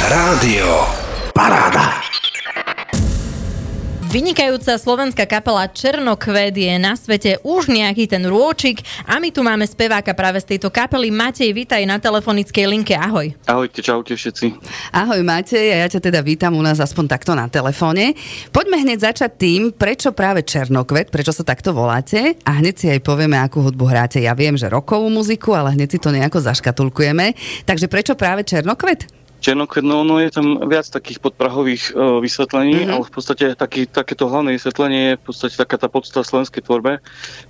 Rádio Paráda. Vynikajúca slovenská kapela Černokvet je na svete už nejaký ten rôčik a my tu máme speváka práve z tejto kapely. Matej, vítaj na telefonickej linke. Ahoj. Ahojte, čaute všetci. Ahoj Matej, a ja ťa teda vítam u nás aspoň takto na telefóne. Poďme hneď začať tým, prečo práve Černokvet, prečo sa takto voláte a hneď si aj povieme, akú hudbu hráte. Ja viem, že rokovú muziku, ale hneď si to nejako zaškatulkujeme. Takže prečo práve Černokvet? Černokvet, no, no je tam viac takých podprahových uh, vysvetlení, mm-hmm. ale v podstate taký, takéto hlavné vysvetlenie je v podstate taká tá podstata slovenskej tvorbe,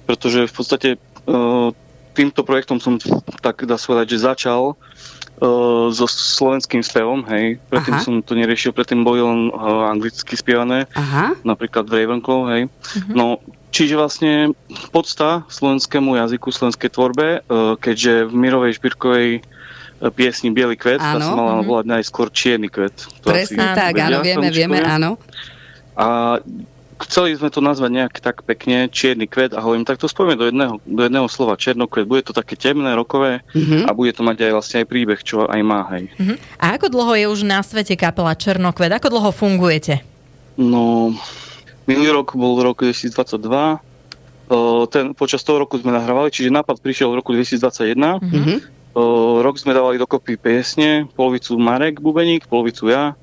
pretože v podstate uh, týmto projektom som tak dá sa povedať, že začal uh, so slovenským spevom, hej. Predtým Aha. som to neriešil, predtým boli len uh, anglicky spievané, Aha. napríklad v Ravenclaw, hej. Mm-hmm. No, čiže vlastne podsta slovenskému jazyku, slovenskej tvorbe, uh, keďže v Mirovej Špirkovej piesni Bielý kvet, áno. tá sa mala mm-hmm. volať najskôr Čierny kvet. Presne tak, vedia, áno, vieme, vieme, áno. A chceli sme to nazvať nejak tak pekne, čierny kvet a hovorím, tak to spojíme do jedného, do jedného slova, černokvet. Bude to také temné, rokové mm-hmm. a bude to mať aj vlastne aj príbeh, čo aj má, hej. Mm-hmm. A ako dlho je už na svete kapela Černokvet? Ako dlho fungujete? No, minulý rok bol v roku 2022, ten, počas toho roku sme nahrávali, čiže nápad prišiel v roku 2021. Mm-hmm. Rok sme dávali dokopy piesne, polovicu Marek Bubeník, polovicu ja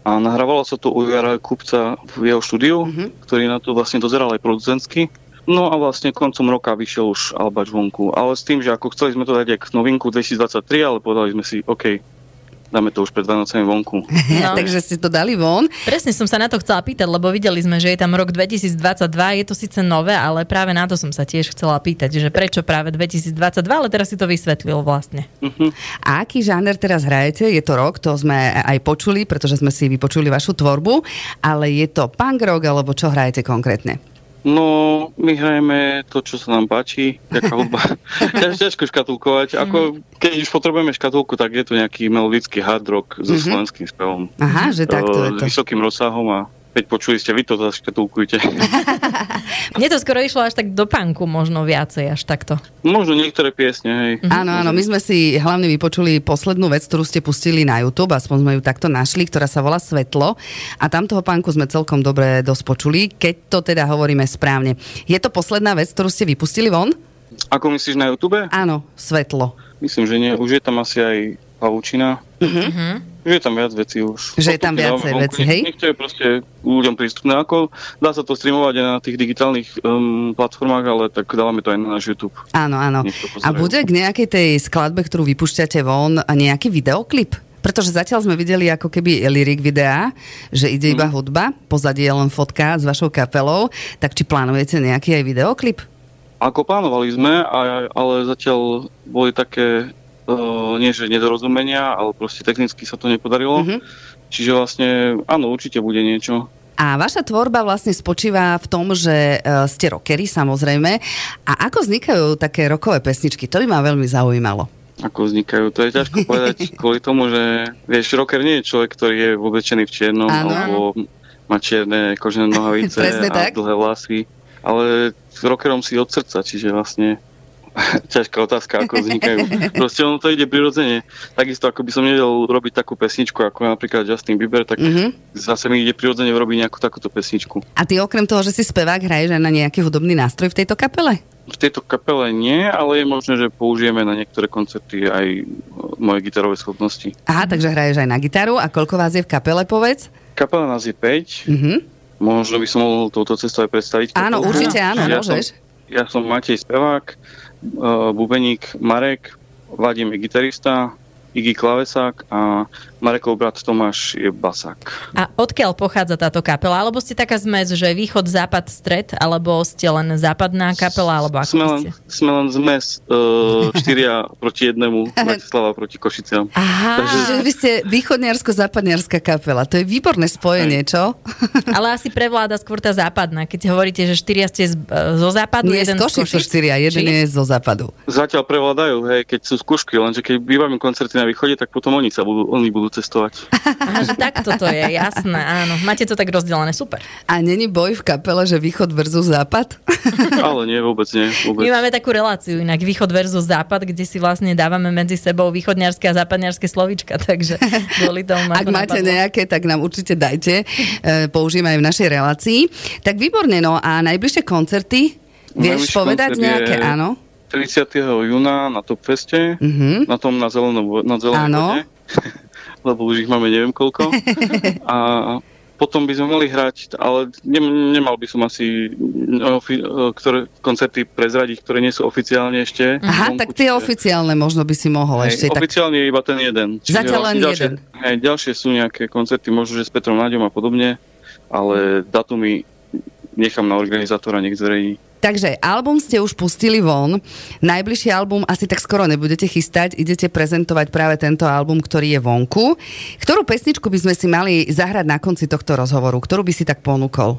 a nahrávalo sa to u Jara Kupca v jeho štúdiu, mm-hmm. ktorý na to vlastne dozeral aj producentsky. No a vlastne koncom roka vyšiel už Albač vonku, ale s tým, že ako chceli sme to dať aj novinku 2023, ale povedali sme si, OK, dáme to už pred Vianocami vonku. No. Takže ste to dali von. Presne som sa na to chcela pýtať, lebo videli sme, že je tam rok 2022, je to síce nové, ale práve na to som sa tiež chcela pýtať, že prečo práve 2022, ale teraz si to vysvetlil vlastne. Uh-huh. A aký žáner teraz hrajete? Je to rok, to sme aj počuli, pretože sme si vypočuli vašu tvorbu, ale je to punk rock, alebo čo hrajete konkrétne? No, my hrajeme to, čo sa nám páči, taká hudba. ťažko škatulkovať. Ako, keď už potrebujeme škatulku, tak je to nejaký melodický hard rock so mm-hmm. slovenským spevom. Aha, že takto je to. S vysokým rozsahom a Veď počuli ste, vy to zaškatulkujte. Mne to skoro išlo až tak do panku, možno viacej až takto. Možno niektoré piesne, hej. Mm-hmm. Áno, áno, my sme si hlavne vypočuli poslednú vec, ktorú ste pustili na YouTube, aspoň sme ju takto našli, ktorá sa volá Svetlo. A tam toho panku sme celkom dobre dosť počuli, keď to teda hovoríme správne. Je to posledná vec, ktorú ste vypustili von? Ako myslíš na YouTube? Áno, Svetlo. Myslím, že nie. Už je tam asi aj Pavučina. Uh-huh. Že je tam viac vecí už. Že je tam viacej veci, hej? Nech to je proste ľuďom prístupné. Ako dá sa to streamovať aj na tých digitálnych um, platformách, ale tak dávame to aj na náš YouTube. Áno, áno. A bude k nejakej tej skladbe, ktorú vypúšťate von, nejaký videoklip? Pretože zatiaľ sme videli ako keby lirik videa, že ide iba mm. hudba, pozadie je len fotka s vašou kapelou, tak či plánujete nejaký aj videoklip? Ako plánovali sme, ale zatiaľ boli také nie že nedorozumenia, ale proste technicky sa to nepodarilo. Mm-hmm. Čiže vlastne áno, určite bude niečo. A vaša tvorba vlastne spočíva v tom, že uh, ste rockery samozrejme. A ako vznikajú také rokové pesničky? To by ma veľmi zaujímalo. Ako vznikajú, to je ťažko povedať kvôli tomu, že vieš, rocker nie je človek, ktorý je oblečený v čiernom ano. alebo má čierne kožené nohavice a tak. dlhé vlasy. Ale rockerom si od srdca, čiže vlastne ťažká otázka, ako vznikajú. Proste ono to ide prirodzene. Takisto ako by som nevedel robiť takú pesničku, ako napríklad Justin Bieber, tak mm-hmm. zase mi ide prirodzene robiť nejakú takúto pesničku. A ty okrem toho, že si spevák, hraješ aj na nejaký hudobný nástroj v tejto kapele? V tejto kapele nie, ale je možné, že použijeme na niektoré koncerty aj moje gitarové schopnosti. Aha, takže hraješ aj na gitaru. A koľko vás je v kapele, povedz? Kapela nás je 5. Mm-hmm. Možno by som mohol touto cestou aj predstaviť. Áno, určite áno, ja môžeš. Som, ja som Matej Spevák, bubeník Marek, Vadim je gitarista, Igi Klavesák a Marekov brat Tomáš je basák. A odkiaľ pochádza táto kapela? Alebo ste taká zmes, že východ, západ, stred? Alebo ste len západná kapela? Alebo ako sme, len, ste? sme len zmes uh, štyria proti jednému, Bratislava proti Košiciam. Aha, Takže... že vy ste východniarsko-západniarská kapela. To je výborné spojenie, čo? Ale asi prevláda skôr tá západná. Keď hovoríte, že štyria ste z, eh, zo západu, Nie, jeden z Košic. štyria, jeden Či? je zo západu. Zatiaľ prevládajú, hej, keď sú skúšky, lenže keď bývame koncerty na východe, tak potom oni sa budú, oni budú cestovať. Aha, že takto to je, jasné, áno. Máte to tak rozdelené, super. A není boj v kapele, že východ versus západ? Ale nie, vôbec nie. Vôbec. My máme takú reláciu inak, východ versus západ, kde si vlastne dávame medzi sebou východňarské a západňarské slovíčka, takže kvôli tomu Ak to máte napadlo. nejaké, tak nám určite dajte. E, použijeme aj v našej relácii. Tak výborne, no a najbližšie koncerty? Vieš Najbližší povedať koncert je nejaké? Áno. 30. júna na Top Feste, Mhm. na tom na zelenom, na zelenej Áno. lebo už ich máme neviem koľko. A potom by sme mali hrať, ale ne, nemal by som asi mm, ofi, ktoré koncerty prezradiť, ktoré nie sú oficiálne ešte. Aha, vonku, tak tie čiže- oficiálne možno by si mohol Hej, ešte. Tak... oficiálne je iba ten jeden. Zatiaľ len ďalšie, jeden. Hej, ďalšie sú nejaké koncerty, možno že s Petrom Náďom a podobne, ale datumy nechám na organizátora, nech zverejní. Takže album ste už pustili von. Najbližší album asi tak skoro nebudete chystať. Idete prezentovať práve tento album, ktorý je vonku. Ktorú pesničku by sme si mali zahrať na konci tohto rozhovoru? Ktorú by si tak ponúkol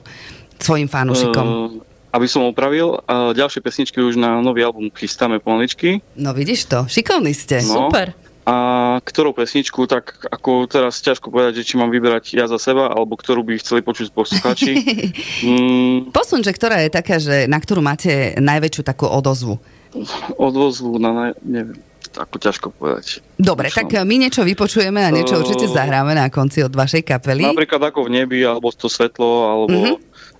svojim fanúšikom? Uh, aby som opravil, uh, ďalšie pesničky už na nový album chystáme pomaličky. No vidíš to, šikovní ste. No. Super. A ktorou pesničku, tak ako teraz ťažko povedať, že či mám vyberať ja za seba, alebo ktorú by chceli počuť poslucháči. mm, Posun, že ktorá je taká, že na ktorú máte najväčšiu takú odozvu. odvozvu na, ne, neviem, ako ťažko povedať. Dobre, Už tak my niečo vypočujeme a niečo Uh, určite zahráme na konci od vašej kapely. Napríklad ako v nebi, alebo to svetlo, alebo, Mhm.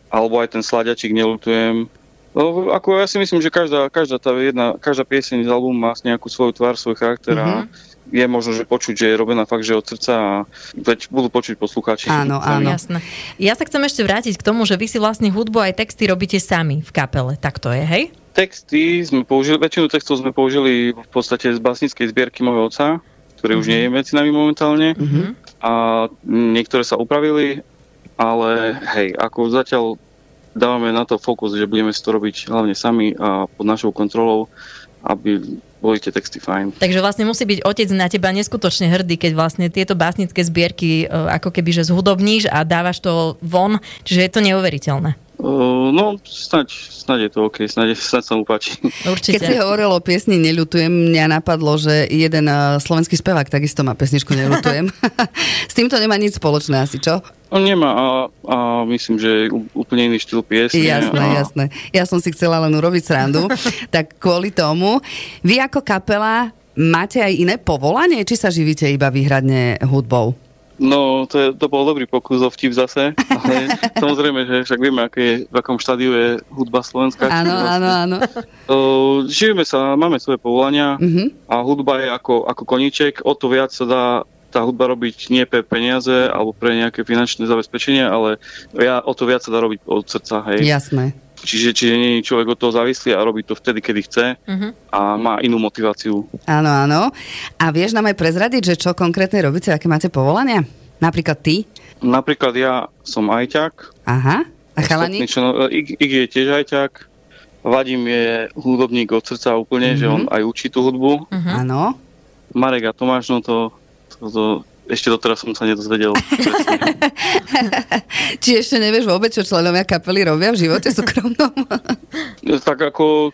alebo aj ten sladiačik nelutujem. No, ako ja si myslím, že každá, každá, tá jedna, každá pieseň z albumu má nejakú svoju tvár, svoj charakter a Mhm. Je možno, že počuť, že je robená fakt, že od srdca a veď budú počuť poslucháči. Áno, áno. Jasné. Ja sa chcem ešte vrátiť k tomu, že vy si vlastne hudbu aj texty robíte sami v kapele. Tak to je, hej? Texty sme použili, väčšinu textov sme použili v podstate z básnickej zbierky môjho otca, ktorý už nie je medzi nami momentálne. Mhm. A niektoré sa upravili, ale hej, ako zatiaľ dávame na to fokus, že budeme si to robiť hlavne sami a pod našou kontrolou, aby boli tie texty fajn. Takže vlastne musí byť otec na teba neskutočne hrdý, keď vlastne tieto básnické zbierky e, ako keby že zhudobníš a dávaš to von, čiže je to neuveriteľné. Uh, no, snaď, snaď je to OK, snaď, snaď sa mu páči. Určite. Keď si hovoril o piesni Neľutujem, mňa napadlo, že jeden uh, slovenský spevák takisto má pesničku Neľutujem. S týmto nemá nič spoločné asi, čo? On nemá a, a myslím, že je úplne iný štýl piesne. Jasné, a, jasné. Ja som si chcela len urobiť srandu. tak kvôli tomu. Vy ako kapela máte aj iné povolanie, či sa živíte iba výhradne hudbou? No, to, je, to bol dobrý pokus o vtip zase, ale samozrejme, že však vieme, aké je, v akom štádiu je hudba slovenská. Áno, čiže áno, áno. Uh, živíme sa, máme svoje povolania Mhm. a hudba je ako, ako koníček, o to viac sa dá tá hudba robiť nie pre peniaze alebo pre nejaké finančné zabezpečenie, ale ja, o to viac sa dá robiť od srdca, hej. Jasné. Čiže, čiže nie je človek od toho závislý a robí to vtedy, kedy chce Mhm. a má inú motiváciu. Áno, áno. A vieš nám aj prezradiť, že čo konkrétne robíte, aké máte povolania? Napríklad ty? Napríklad ja som ajťak, Aha. A chalani? Členov- Ig, Ig je tiež ajťak, Vadim je hudobník od srdca úplne, mm-hmm. že on aj učí tú hudbu. Mhm. Áno. Marek a Tomáš, no to, to, to ešte doteraz som sa nedozvedel. Či ešte nevieš vôbec, čo členovia kapely robia v živote súkromnom? tak ako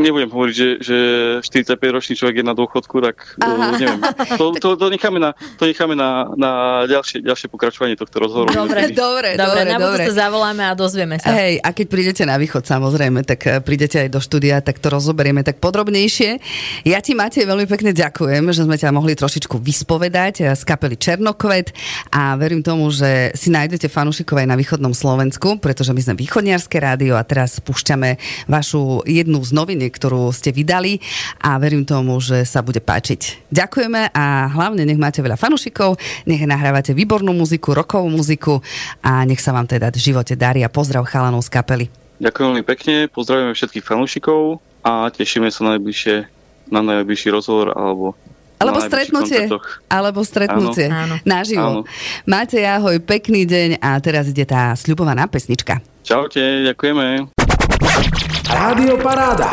nebudem hovoriť, že, že 45-ročný človek je na dôchodku, tak uh, neviem. To, to, to necháme, na, to necháme na, na ďalšie, ďalšie pokračovanie tohto rozhovoru. Dobre. Niekedy. dobre, Dobre, dobre, na dobre. budúce zavoláme a dozvieme sa. Hej, a keď prídete na východ, samozrejme, tak eh, prídete aj do štúdia, tak to rozoberieme tak podrobnejšie. Ja ti, Matej, veľmi pekne ďakujem, že sme ťa mohli trošičku vyspovedať eh, z kapely Černokvet a verím tomu, že si nájdete fanúšikov aj na východnom Slovensku, pretože my sme východniarské rádio a teraz púšťame vašu jednu z noviniek, ktorú ste vydali a verím tomu, že sa bude páčiť. Ďakujeme a hlavne nech máte veľa fanúšikov, nech nahrávate výbornú muziku, rokovú muziku a nech sa vám teda v živote darí a pozdrav chalanov z kapely. Ďakujem veľmi pekne, pozdravujeme všetkých fanúšikov a tešíme sa na najbližšie na najbližší rozhovor alebo Alebo stretnutie. Alebo stretnutie. Áno. Naživo. Áno. Máte ahoj, pekný deň a teraz ide tá sľubovaná pesnička. Čaute, ďakujeme. Rádio Paráda.